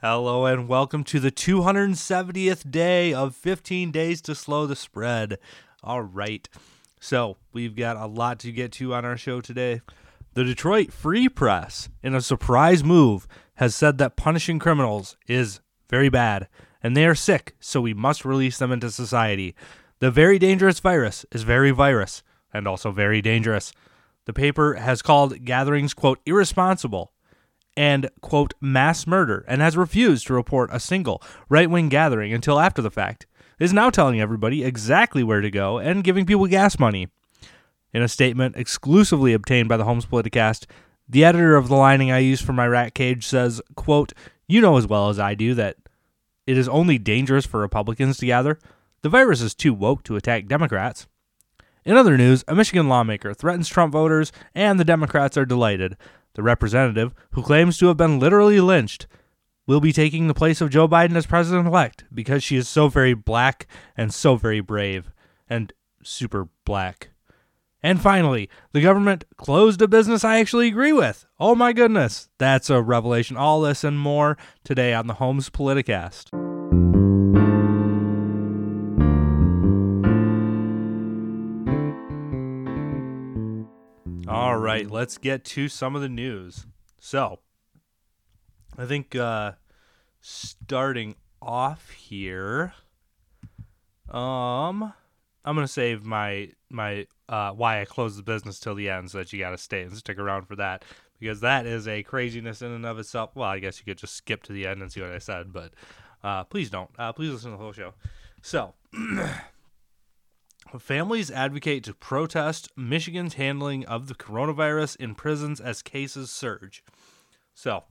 Hello and welcome to the 270th day of 15 days to slow the spread. All right. So, we've got a lot to get to on our show today. The Detroit Free Press, in a surprise move, has said that punishing criminals is very bad and they are sick, so we must release them into society. The very dangerous virus is very virus and also very dangerous. The paper has called gatherings, quote, irresponsible and, quote, mass murder, and has refused to report a single right wing gathering until after the fact, is now telling everybody exactly where to go and giving people gas money. In a statement exclusively obtained by the Holmes Politicast, the editor of the lining I use for my rat cage says, quote, You know as well as I do that it is only dangerous for Republicans to gather. The virus is too woke to attack Democrats. In other news, a Michigan lawmaker threatens Trump voters, and the Democrats are delighted. The representative, who claims to have been literally lynched, will be taking the place of Joe Biden as president elect because she is so very black and so very brave and super black. And finally, the government closed a business I actually agree with. Oh my goodness, that's a revelation. All this and more today on the Holmes Politicast. Right, let's get to some of the news. So, I think uh, starting off here, um, I'm gonna save my my uh, why I closed the business till the end, so that you gotta stay and stick around for that because that is a craziness in and of itself. Well, I guess you could just skip to the end and see what I said, but uh, please don't. Uh, please listen to the whole show. So. Families advocate to protest Michigan's handling of the coronavirus in prisons as cases surge. So,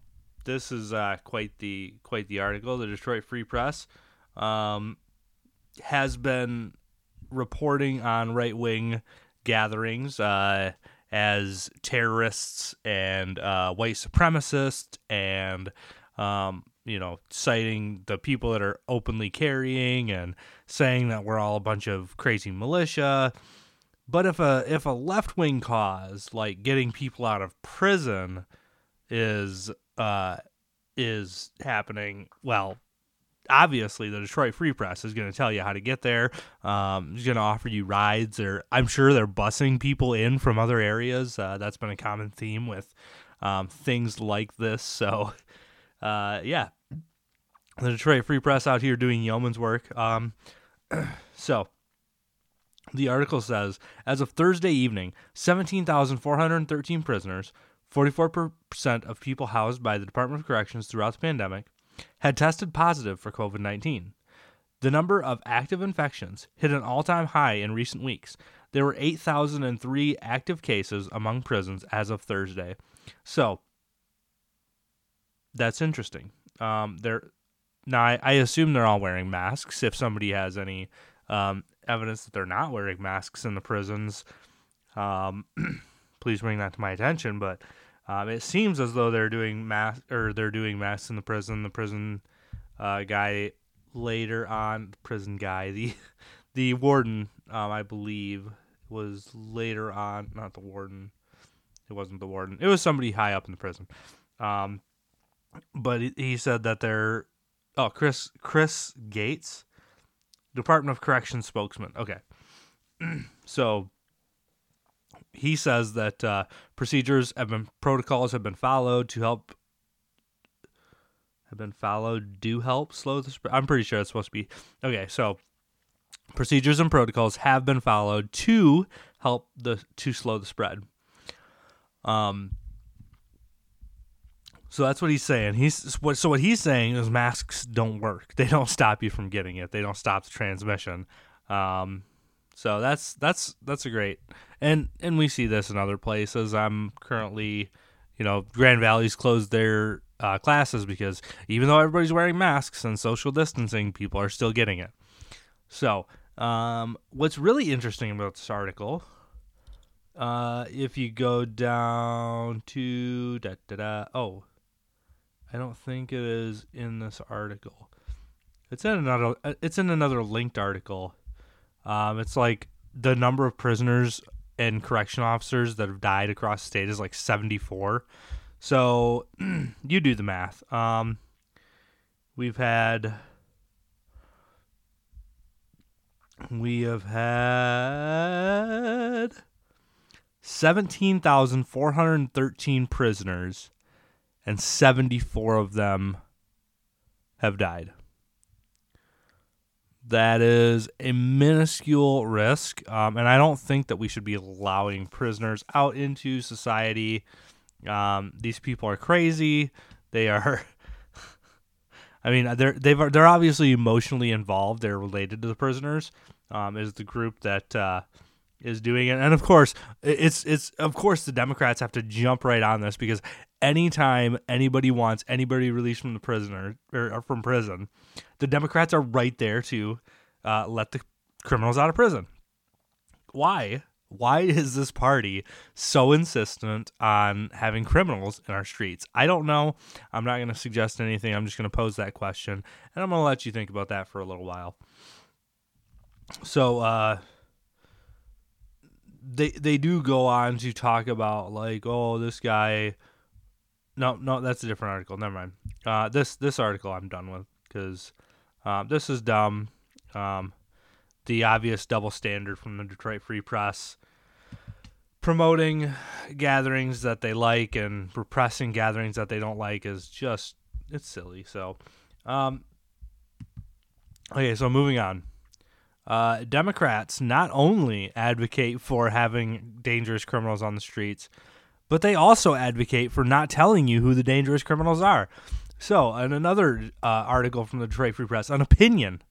this is uh, quite the quite the article. The Detroit Free Press um, has been reporting on right wing gatherings uh, as terrorists and uh, white supremacists and um, you know, citing the people that are openly carrying and saying that we're all a bunch of crazy militia. But if a if a left wing cause like getting people out of prison is uh is happening, well, obviously the Detroit Free Press is going to tell you how to get there. Um, it's going to offer you rides, or I'm sure they're busing people in from other areas. Uh, that's been a common theme with um, things like this. So, uh, yeah, the Detroit Free Press out here doing yeoman's work. Um, so, the article says as of Thursday evening, 17,413 prisoners, 44% of people housed by the Department of Corrections throughout the pandemic, had tested positive for COVID 19. The number of active infections hit an all time high in recent weeks. There were 8,003 active cases among prisons as of Thursday. So, that's interesting. Um, there, now, I, I, assume they're all wearing masks. If somebody has any um, evidence that they're not wearing masks in the prisons, um, please bring that to my attention. But um, it seems as though they're doing mask or they're doing masks in the prison. The prison uh, guy later on, prison guy, the the warden, um, I believe, was later on. Not the warden. It wasn't the warden. It was somebody high up in the prison. Um, but he said that they're Oh, Chris Chris Gautz, Department of Corrections spokesman. Okay, so he says that uh, procedures have been protocols have been followed to help have been followed do help slow the spread. I'm pretty sure it's supposed to be okay. So procedures and protocols have been followed to help the to slow the spread. Um, so that's what he's saying. He's what so what he's saying is masks don't work. They don't stop you from getting it. They don't stop the transmission. Um, so that's that's that's a great and and we see this in other places. I'm currently, you know, Grand Valley's closed their uh, classes because even though everybody's wearing masks and social distancing, people are still getting it. So um, what's really interesting about this article uh, if you go down to da da da oh I don't think it is in this article. It's in another. Uh, it's in another linked article. Um, it's like the number of prisoners and correction officers that have died across the state is like 74. So you do the math. Um, we've had we have had 17,413 prisoners and 74 of them have died. That is a minuscule risk, um, and I don't think that we should be allowing prisoners out into society. Um, these people are crazy. They are. I mean, they're they've they're obviously emotionally involved. They're related to the prisoners. Um, is the group that uh, is doing it, and of course, it's it's of course the Democrats have to jump right on this because anytime anybody wants anybody released from the prisoner or from prison, the Democrats are right there to uh, let the criminals out of prison. Why? Why is this party so insistent on having criminals in our streets? I don't know. I'm not going to suggest anything. I'm just going to pose that question, and I'm going to let you think about that for a little while. So, uh, they they do go on to talk about like, oh, this guy. No, no, that's a different article. Never mind. Uh, this this article I'm done with because uh, this is dumb. Um, the obvious double standard from the Detroit Free Press promoting gatherings that they like and repressing gatherings that they don't like is just it's silly. So, um, okay, so moving on. Uh, Democrats not only advocate for having dangerous criminals on the streets, but they also advocate for not telling you who the dangerous criminals are. So, in another uh, article from the Detroit Free Press, an opinion,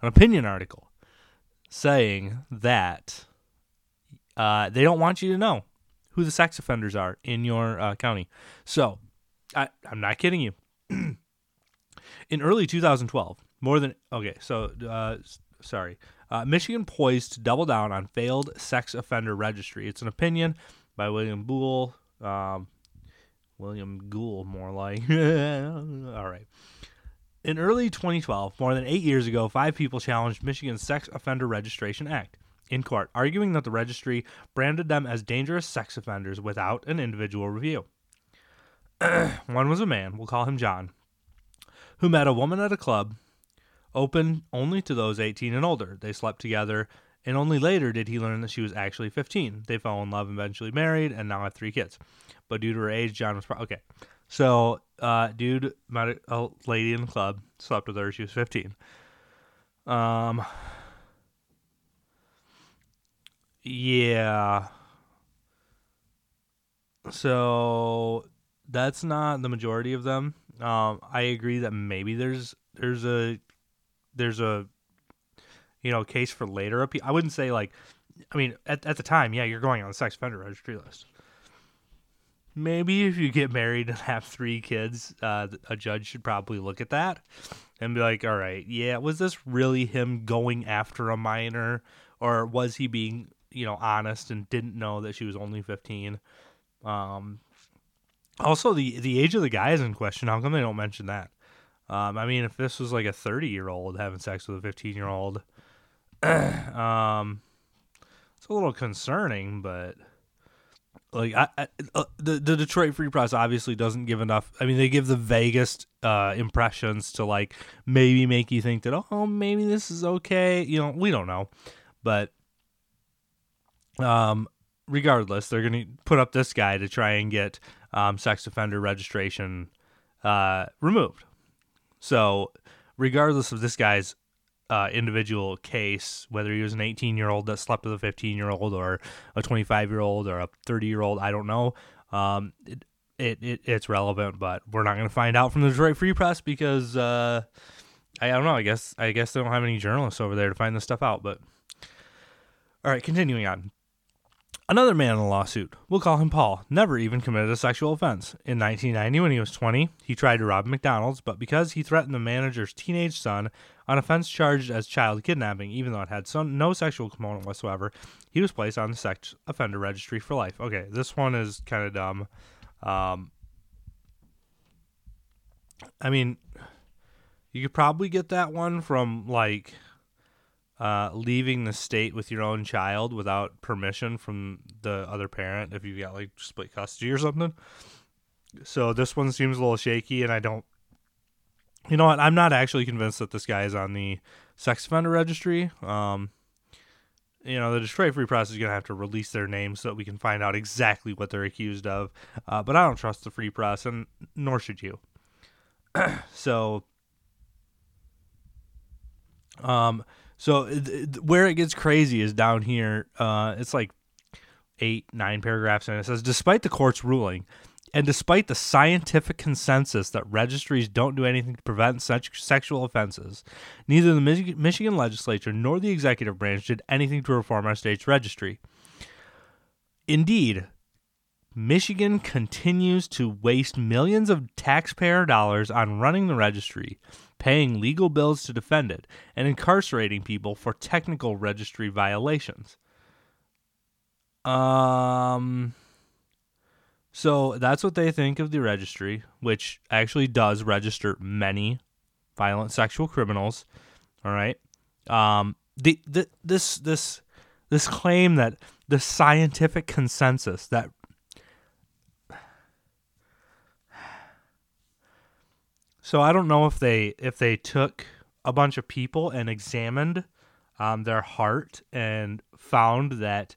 an opinion article, saying that uh, they don't want you to know who the sex offenders are in your uh, county. So, I, I'm not kidding you. in early 2012, more than okay, so uh, sorry, uh, Michigan poised to double down on failed sex offender registry. It's an opinion by William Boole. Um, William Gould, more like. All right. In early 2012, more than eight years ago, five people challenged Michigan's Sex Offender Registration Act in court, arguing that the registry branded them as dangerous sex offenders without an individual review. One was a man, we'll call him John, who met a woman at a club open only to those 18 and older. They slept together, and only later did he learn that she was actually 15. They fell in love, eventually married, and now have three kids. But due to her age, John was pro- okay. So, uh, dude met a lady in the club, slept with her. She was 15. Um, yeah. So that's not the majority of them. Um, I agree that maybe there's there's a there's a you know case for later appeal. I wouldn't say like, I mean, at at the time, yeah, you're going on the sex offender registry list. Maybe if you get married and have three kids, uh, a judge should probably look at that and be like, all right, yeah, was this really him going after a minor, or was he being you know honest and didn't know that she was only 15? Um, also, the the age of the guy is in question. How come they don't mention that? Um, I mean, if this was like a 30 year old having sex with a 15 year old, um, it's a little concerning, but like I, I uh, the the Detroit Free Press obviously doesn't give enough. I mean, they give the vaguest uh, impressions to like maybe make you think that oh maybe this is okay. You know, we don't know, but um, regardless, they're gonna put up this guy to try and get um, sex offender registration uh, removed. So, regardless of this guy's uh, individual case, whether he was an 18 year old that slept with a 15 year old or a 25 year old or a 30 year old, I don't know. Um, it, it, it, it's relevant, but we're not going to find out from the Detroit Free Press because uh, I, I don't know. I guess I guess they don't have any journalists over there to find this stuff out. But all right, continuing on. Another man in a lawsuit, we'll call him Paul, never even committed a sexual offense. In 1990, when he was 20, he tried to rob McDonald's, but because he threatened the manager's teenage son, an offense charged as child kidnapping, even though it had some, no sexual component whatsoever, he was placed on the sex offender registry for life. Okay, this one is kind of dumb. Um, I mean, you could probably get that one from like uh, leaving the state with your own child without permission from the other parent if you got like split custody or something. So this one seems a little shaky, and I don't You know what? I'm not actually convinced that this guy is on the sex offender registry. Um, you know, the Detroit Free Press is going to have to release their name so that we can find out exactly what they're accused of. Uh, but I don't trust the Free Press, and nor should you. so, um, so th- th- where it gets crazy is down here. Uh, it's like eight, nine paragraphs, and it says, despite the court's ruling, and despite the scientific consensus that registries don't do anything to prevent such sexual offenses, neither the Mich- Michigan legislature nor the executive branch did anything to reform our state's registry. Indeed, Michigan continues to waste millions of taxpayer dollars on running the registry, paying legal bills to defend it, and incarcerating people for technical registry violations. Um so that's what they think of the registry, which actually does register many violent sexual criminals. All right. Um, the, the this this this claim that the scientific consensus that so I don't know if they if they took a bunch of people and examined um, their heart and found that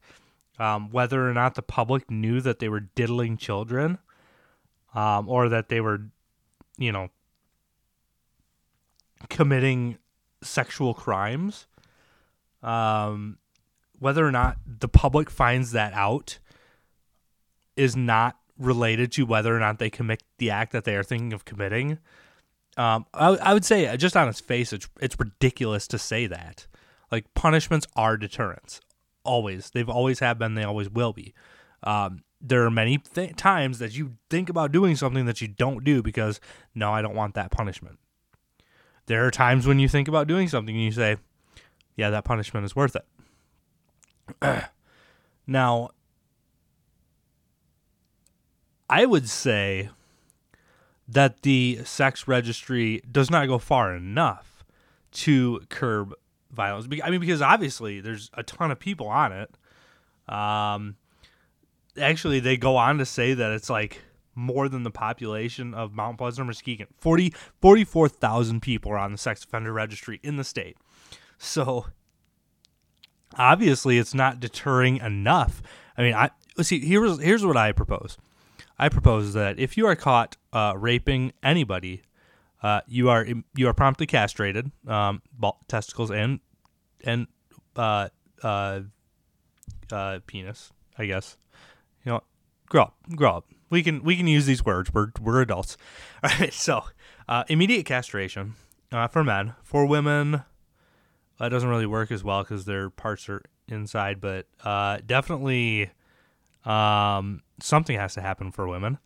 um, whether or not the public knew that they were diddling children um, or that they were, you know, committing sexual crimes. Um, whether or not the public finds that out is not related to whether or not they commit the act that they are thinking of committing. Um, I, I would say, just on its face, it's, it's ridiculous to say that. Like, punishments are deterrents always. They've always have been. They always will be. Um, there are many th- times that you think about doing something that you don't do because no, I don't want that punishment. There are times when you think about doing something and you say, yeah, that punishment is worth it. now, I would say that the sex registry does not go far enough to curb violence. I mean, because obviously there's a ton of people on it. Um, actually, they go on to say that it's like more than the population of Mount Pleasant Muskegon. 40, 44,000 people are on the sex offender registry in the state. So obviously, it's not deterring enough. I mean, I see. Here's here's what I propose. I propose that if you are caught uh, raping anybody uh, you are you are promptly castrated, um, testicles and and uh, uh, uh, penis. I guess you know, grow up, grow up. We can we can use these words. We're we're adults. All right. So uh, immediate castration for men. For women, that doesn't really work as well because their parts are inside. But definitely, um, something has to happen for women.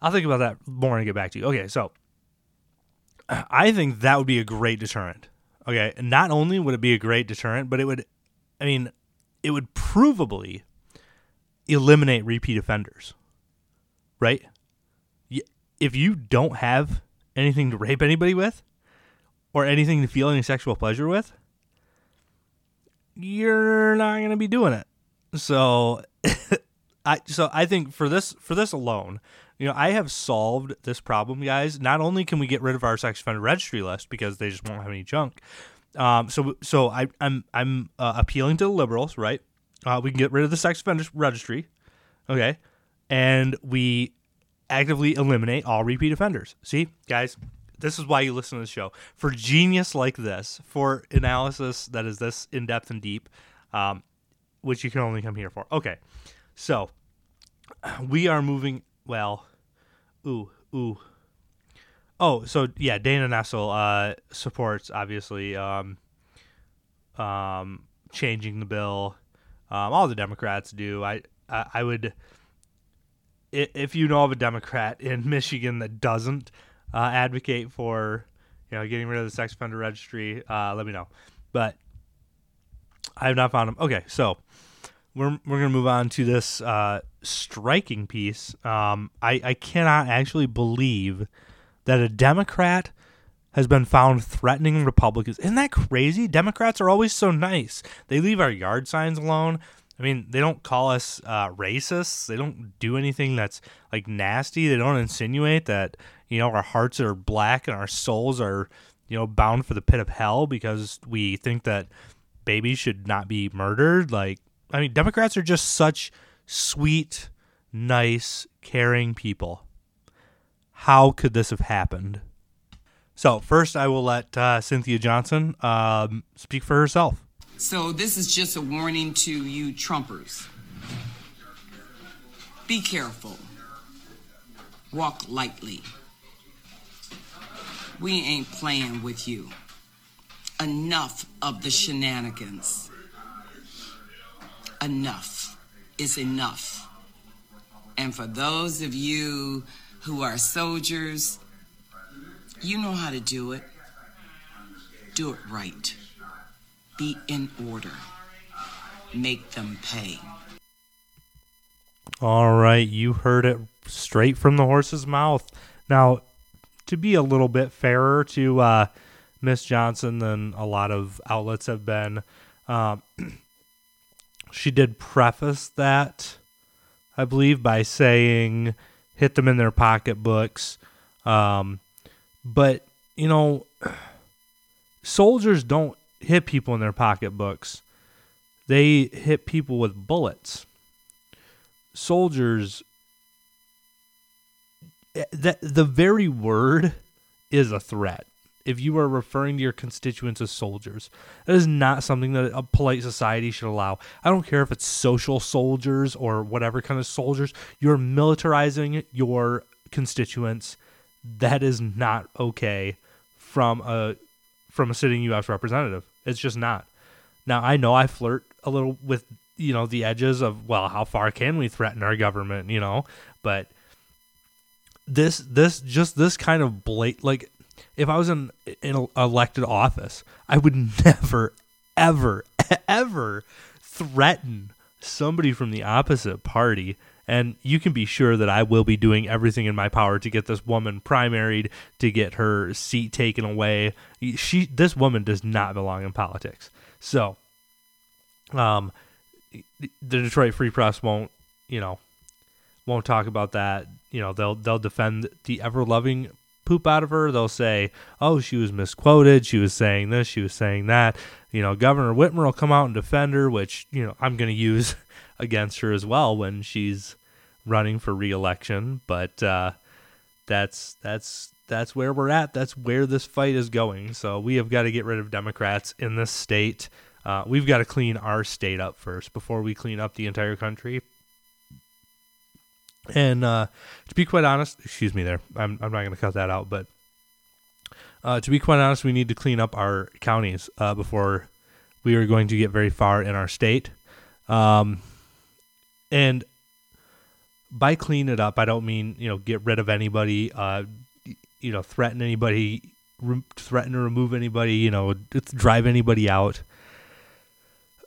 I'll think about that more and get back to you. Okay, so I think that would be a great deterrent. Okay, not only would it be a great deterrent, but it would, I mean, it would provably eliminate repeat offenders. Right? If you don't have anything to rape anybody with, or anything to feel any sexual pleasure with, you're not going to be doing it. So, I so I think for this for this alone, you know, I have solved this problem, guys. Not only can we get rid of our sex offender registry list because they just won't have any junk. Um, so so I, I'm I'm uh, appealing to the liberals, right? Uh, we can get rid of the sex offender registry, okay, and we actively eliminate all repeat offenders. See, guys, this is why you listen to the show for genius like this, for analysis that is this in depth and deep, um, which you can only come here for. Okay, so we are moving. Well, ooh, ooh. Oh, so yeah, Dana Nessel uh, supports obviously um, um, changing the bill. Um, all the Democrats do. I, I, I would, if you know of a Democrat in Michigan that doesn't uh, advocate for, you know, getting rid of the sex offender registry, uh, let me know. But I have not found them. Okay, so we're we're gonna move on to this uh, striking piece. Um, I I cannot actually believe that a Democrat has been found threatening Republicans. Isn't that crazy? Democrats are always so nice. They leave our yard signs alone. I mean, they don't call us uh, racists. They don't do anything that's like nasty. They don't insinuate that You know, our hearts are black and our souls are, you know, bound for the pit of hell because we think that babies should not be murdered. Like, I mean, Democrats are just such sweet, nice, caring people. How could this have happened? So, first, I will let uh, Cynthia Johnson um, speak for herself. So, this is just a warning to you Trumpers. Be careful. Walk lightly. We ain't playing with you. Enough of the shenanigans. Enough is enough. And for those of you who are soldiers, you know how to do it. Do it right. Be in order. Make them pay. All right, you heard it straight from the horse's mouth. Now, to be a little bit fairer to uh, Miss Johnson than a lot of outlets have been, um, she did preface that, I believe, by saying hit them in their pocketbooks. Um, but, you know, soldiers don't hit people in their pocketbooks, they hit people with bullets. Soldiers, eh, that the very word is a threat. If you are referring to your constituents as soldiers, that is not something that a polite society should allow. I don't care if it's social soldiers or whatever kind of soldiers. You're militarizing your constituents that is not okay from a from a sitting U.S. representative. It's just not. Now I know I flirt a little with you know the edges of well, how far can we threaten our government? You know, but this this just this kind of blate like if I was in in elected office, I would never ever ever threaten somebody from the opposite party and you can be sure that I will be doing everything in my power to get this woman primaried, to get her seat taken away. She, this woman, does not belong in politics. So, um, the Detroit Free Press won't, you know, won't talk about that. You know, they'll they'll defend the ever loving poop out of her. They'll say, "Oh, she was misquoted. She was saying this. She was saying that." You know, Governor Whitmer will come out and defend her, which you know I'm going to use against her as well when she's running for reelection. But uh, that's that's that's where we're at. That's where this fight is going. So we have got to get rid of Democrats in this state. Uh, we've got to clean our state up first before we clean up the entire country. And uh, to be quite honest, excuse me there, I'm, I'm not going to cut that out, but uh, to be quite honest, we need to clean up our counties uh, before we are going to get very far in our state. Um, and by clean it up, I don't mean you know get rid of anybody, uh, you know threaten anybody, re- threaten to remove anybody, you know drive anybody out.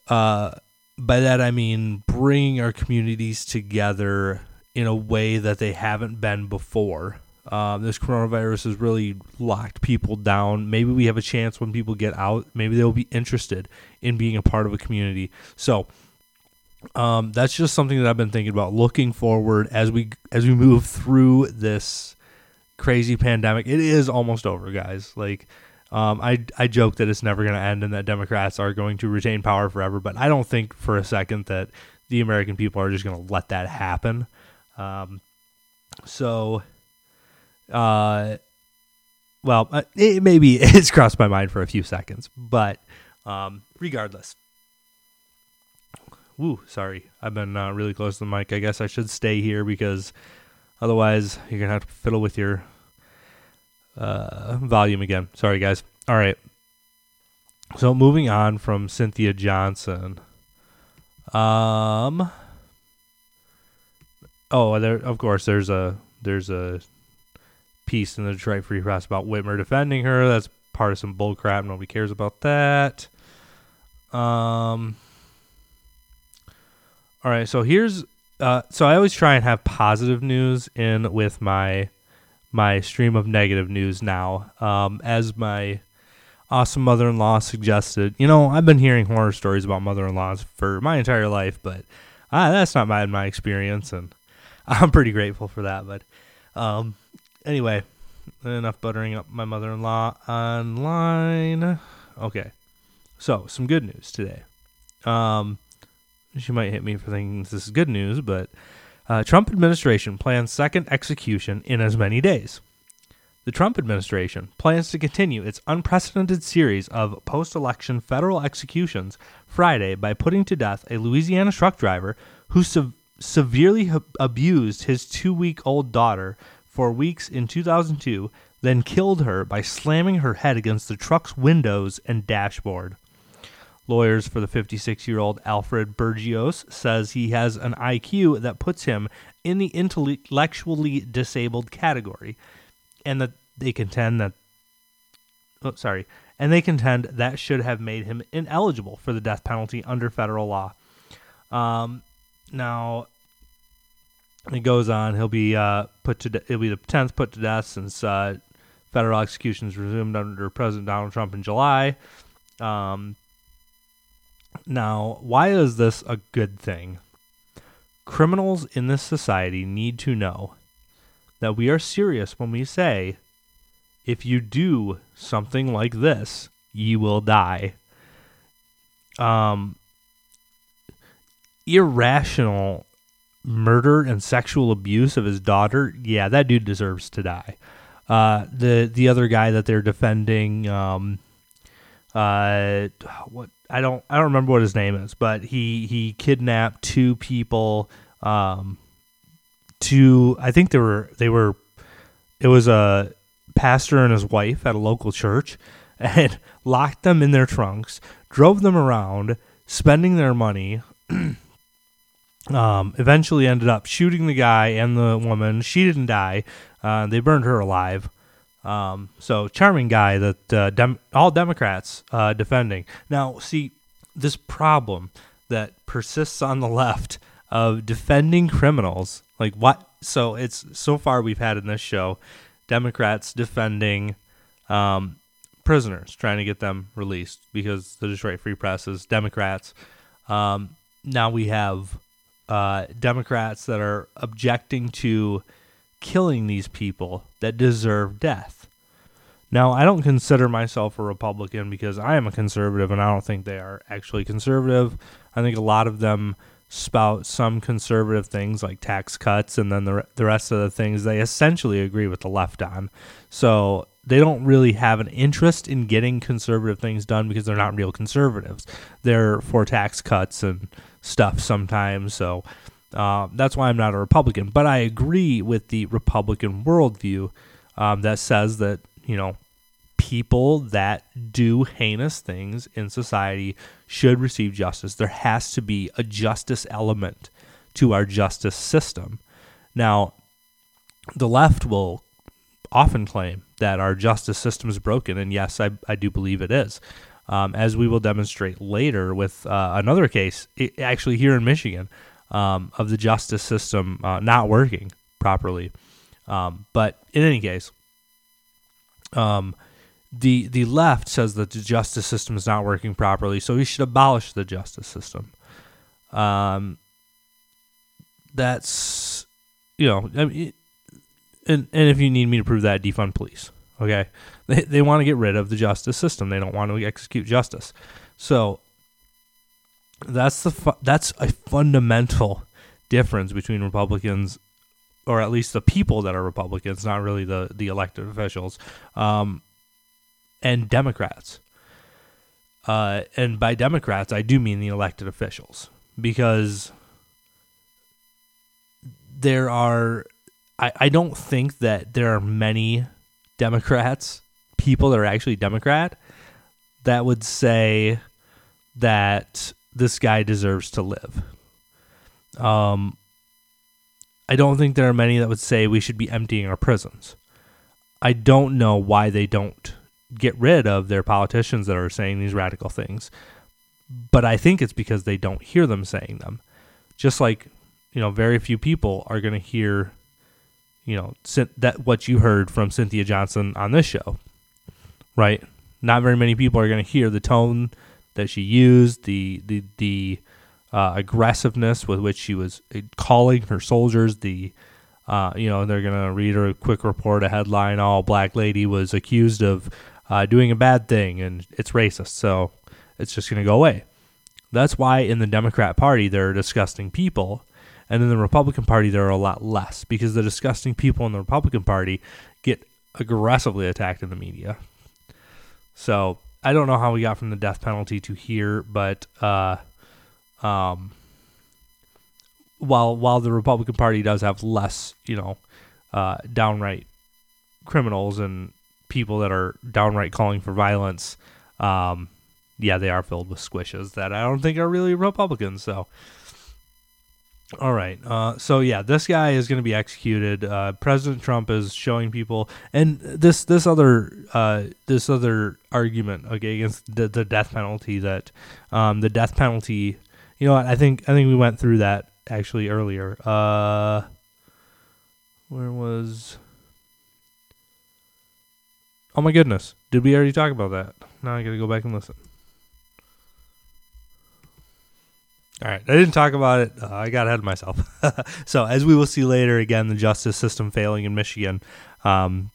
Uh, by that I mean bringing our communities together in a way that they haven't been before. Um, this coronavirus has really locked people down. Maybe we have a chance when people get out. Maybe they'll be interested in being a part of a community. So um, that's just something that I've been thinking about looking forward as we as we move through this crazy pandemic. It is almost over, guys. Like um, I I joke that it's never going to end and that Democrats are going to retain power forever, but I don't think for a second that the American people are just going to let that happen. Um, so, uh, well, uh, it maybe it's crossed my mind for a few seconds, but um, regardless, Woo, sorry. I've been uh, really close to the mic. I guess I should stay here because otherwise you're going to have to fiddle with your uh, volume again. Sorry, guys. All right. So moving on from Cynthia Johnson. Um. Oh, there. Of course, there's a there's a piece in the Detroit Free Press about Whitmer defending her. That's partisan bullcrap. Nobody cares about that. Um. All right, so here's uh, so I always try and have positive news in with my my stream of negative news now. Um, as my awesome mother-in-law suggested, you know, I've been hearing horror stories about mother-in-laws for my entire life, but uh, that's not my my experience, and I'm pretty grateful for that. But um, anyway, enough buttering up my mother-in-law online. Okay, so some good news today. Um, she might hit me for thinking this is good news, but uh, Trump administration plans second execution in as many days. The Trump administration plans to continue its unprecedented series of post election federal executions Friday by putting to death a Louisiana truck driver who se- severely ha- abused his two week old daughter for weeks in 2002, then killed her by slamming her head against the truck's windows and dashboard. Lawyers for the 56 year old Alfred Bourgeois says he has an IQ that puts him in the intellectually disabled category and that they contend that oh, sorry, and they contend that should have made him ineligible for the death penalty under federal law. Um, now it goes on. He'll be uh, put to. De- it'll be the tenth put to death since uh, federal executions resumed under President Donald Trump in July. Um, now, why is this a good thing? Criminals in this society need to know that we are serious when we say, if you do something like this, you will die. Um, irrational murder and sexual abuse of his daughter, yeah, that dude deserves to die. Uh, the the other guy that they're defending, um, uh, what I don't I don't remember what his name is, but he he kidnapped two people. Um, two I think they were they were it was a pastor and his wife at a local church and locked them in their trunks, drove them around, spending their money. um, eventually ended up shooting the guy and the woman. She didn't die. Uh, they burned her alive. Um, so charming guy that uh, dem- all Democrats uh, defending. Now, see this problem that persists on the left of defending criminals. Like what? So it's so far we've had in this show, Democrats defending um, prisoners, trying to get them released because the Detroit Free Press is Democrats. Um, now we have uh, Democrats that are objecting to killing these people that deserve death. Now, I don't consider myself a Republican because I am a conservative and I don't think they are actually conservative. I think a lot of them spout some conservative things like tax cuts and then the, the rest of the things they essentially agree with the left on. So they don't really have an interest in getting conservative things done because they're not real conservatives. They're for tax cuts and stuff sometimes. So uh, that's why I'm not a Republican. But I agree with the Republican worldview um, that says that, you know, people that do heinous things in society should receive justice. There has to be a justice element to our justice system. Now, the left will often claim that our justice system is broken, and yes, I, I do believe it is. Um, as we will demonstrate later with uh, another case, it, actually here in Michigan, um, of the justice system uh, not working properly. Um, but in any case, um, the the left says that the justice system is not working properly, so we should abolish the justice system. Um, that's you know, I mean, and and if you need me to prove that, defund police. Okay, they they want to get rid of the justice system. They don't want to execute justice. So that's the fu- that's a fundamental difference between Republicans, or at least the people that are Republicans, not really the the elected officials. Um, and Democrats. Uh, and by Democrats, I do mean the elected officials because there are, I, I don't think that there are many Democrats, people that are actually Democrat, that would say that this guy deserves to live. Um, I don't think there are many that would say we should be emptying our prisons. I don't know why they don't get rid of their politicians that are saying these radical things. But I think it's because they don't hear them saying them. Just like, you know, very few people are going to hear, you know, that what you heard from Cynthia Johnson on this show. Right? Not very many people are going to hear the tone that she used, the the the uh, aggressiveness with which she was uh, calling her soldiers, the uh, you know, they're gonna read a quick report, a headline. "All black lady was accused of uh, doing a bad thing, and it's racist. So it's just gonna go away. That's why in the Democrat Party there are disgusting people, and in the Republican Party there are a lot less because the disgusting people in the Republican Party get aggressively attacked in the media. So I don't know how we got from the death penalty to here, but uh, um, while while the Republican Party does have less, you know, uh, downright criminals and people that are downright calling for violence, um, yeah, they are filled with squishes that I don't think are really Republicans. So, all right, uh, so yeah, this guy is going to be executed. Uh, President Trump is showing people, and this this other uh, this other argument okay against the, the death penalty that um, the death penalty. You know? I think I think we went through that actually earlier. Uh, where was? Oh my goodness! Did we already talk about that? Now I got to go back and listen. All right, I didn't talk about it. Uh, I got ahead of myself. so, as we will see later, again, the justice system failing in Michigan. Um,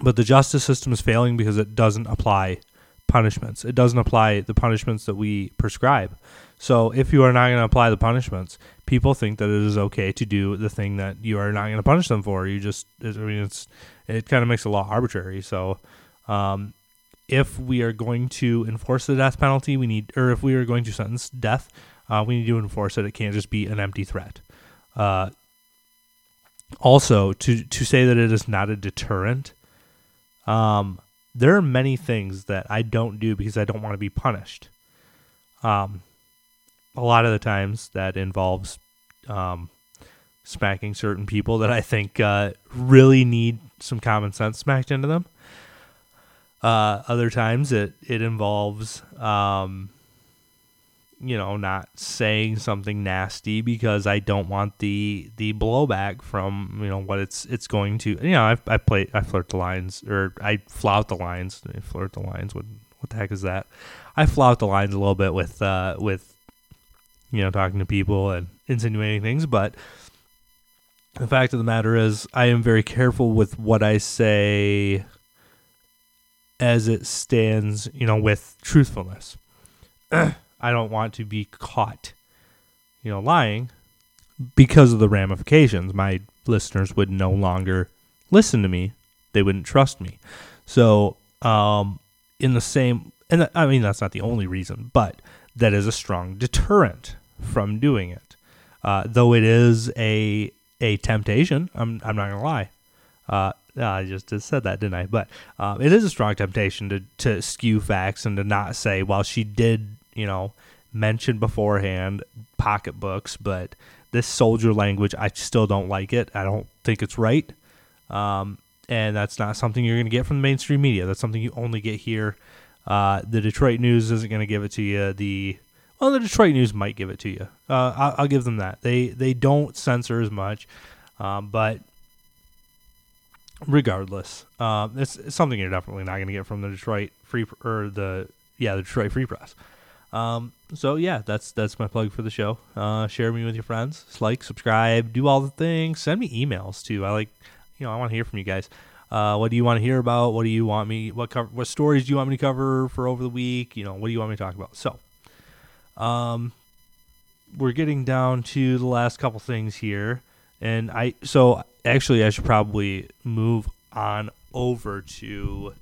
but the justice system is failing because it doesn't apply punishments. It doesn't apply the punishments that we prescribe. So if you are not going to apply the punishments, people think that it is okay to do the thing that you are not going to punish them for. You just, I mean, it's it kind of makes the law arbitrary. So, um, if we are going to enforce the death penalty, we need, or if we are going to sentence death, uh, we need to enforce it. It can't just be an empty threat. Uh, also, to to say that it is not a deterrent, um, there are many things that I don't do because I don't want to be punished. Um, a lot of the times that involves um, smacking certain people that I think uh, really need some common sense smacked into them. Uh, other times it it involves um, you know not saying something nasty because I don't want the the blowback from you know what it's it's going to you know I I play I flirt the lines or I flout the lines. I flirt the lines. What what the heck is that? I flout the lines a little bit with uh, with you know talking to people and insinuating things but the fact of the matter is I am very careful with what I say as it stands you know with truthfulness I don't want to be caught, you know, lying because of the ramifications. My listeners would no longer listen to me. They wouldn't trust me. So, um, in the same, and I mean, that's not the only reason, but that is a strong deterrent from doing it. Uh, though it is a a temptation, I'm I'm not gonna lie. Uh, I just, said that, didn't I? But um, it is a strong temptation to to skew facts and to not say, well, she did you know, mention beforehand pocketbooks, but this soldier language, I still don't like it. I don't think it's right. Um, and that's not something you're going to get from the mainstream media. That's something you only get here. Uh, the Detroit News isn't going to give it to you. The well, the Detroit News might give it to you. Uh, I'll, I'll, give them that. They they don't censor as much, um, but regardless, um, it's, it's, something you're definitely not going to get from the Detroit Free or the yeah the Detroit Free Press. Um, so yeah, that's that's my plug for the show. Uh, share me with your friends, like, subscribe, do all the things. Send me emails too. I like, you know, I want to hear from you guys. Uh, what do you want to hear about? What do you want me? What cover? What stories do you want me to cover for over the week? You know, what do you want me to talk about? So, um, we're getting down to the last couple things here, and I so actually I should probably move on over to.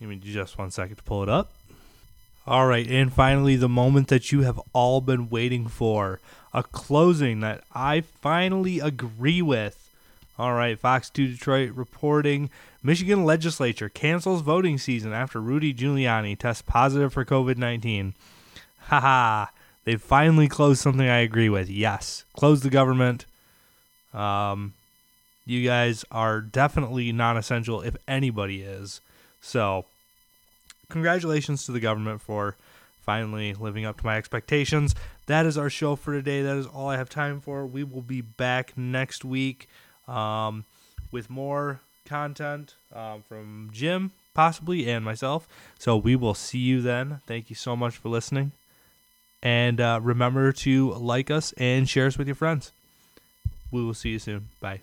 Give me just one second to pull it up. All right, and finally, the moment that you have all been waiting for a closing that I finally agree with. All right, Fox 2 Detroit reporting Michigan legislature cancels voting season after Rudy Giuliani tests positive for COVID 19. Haha, they finally closed something I agree with. Yes, close the government. Um, you guys are definitely non essential if anybody is. So, congratulations to the government for finally living up to my expectations. That is our show for today. That is all I have time for. We will be back next week um, with more content um, from Jim, possibly, and myself. So we will see you then. Thank you so much for listening. And uh, remember to like us and share us with your friends. We will see you soon. Bye.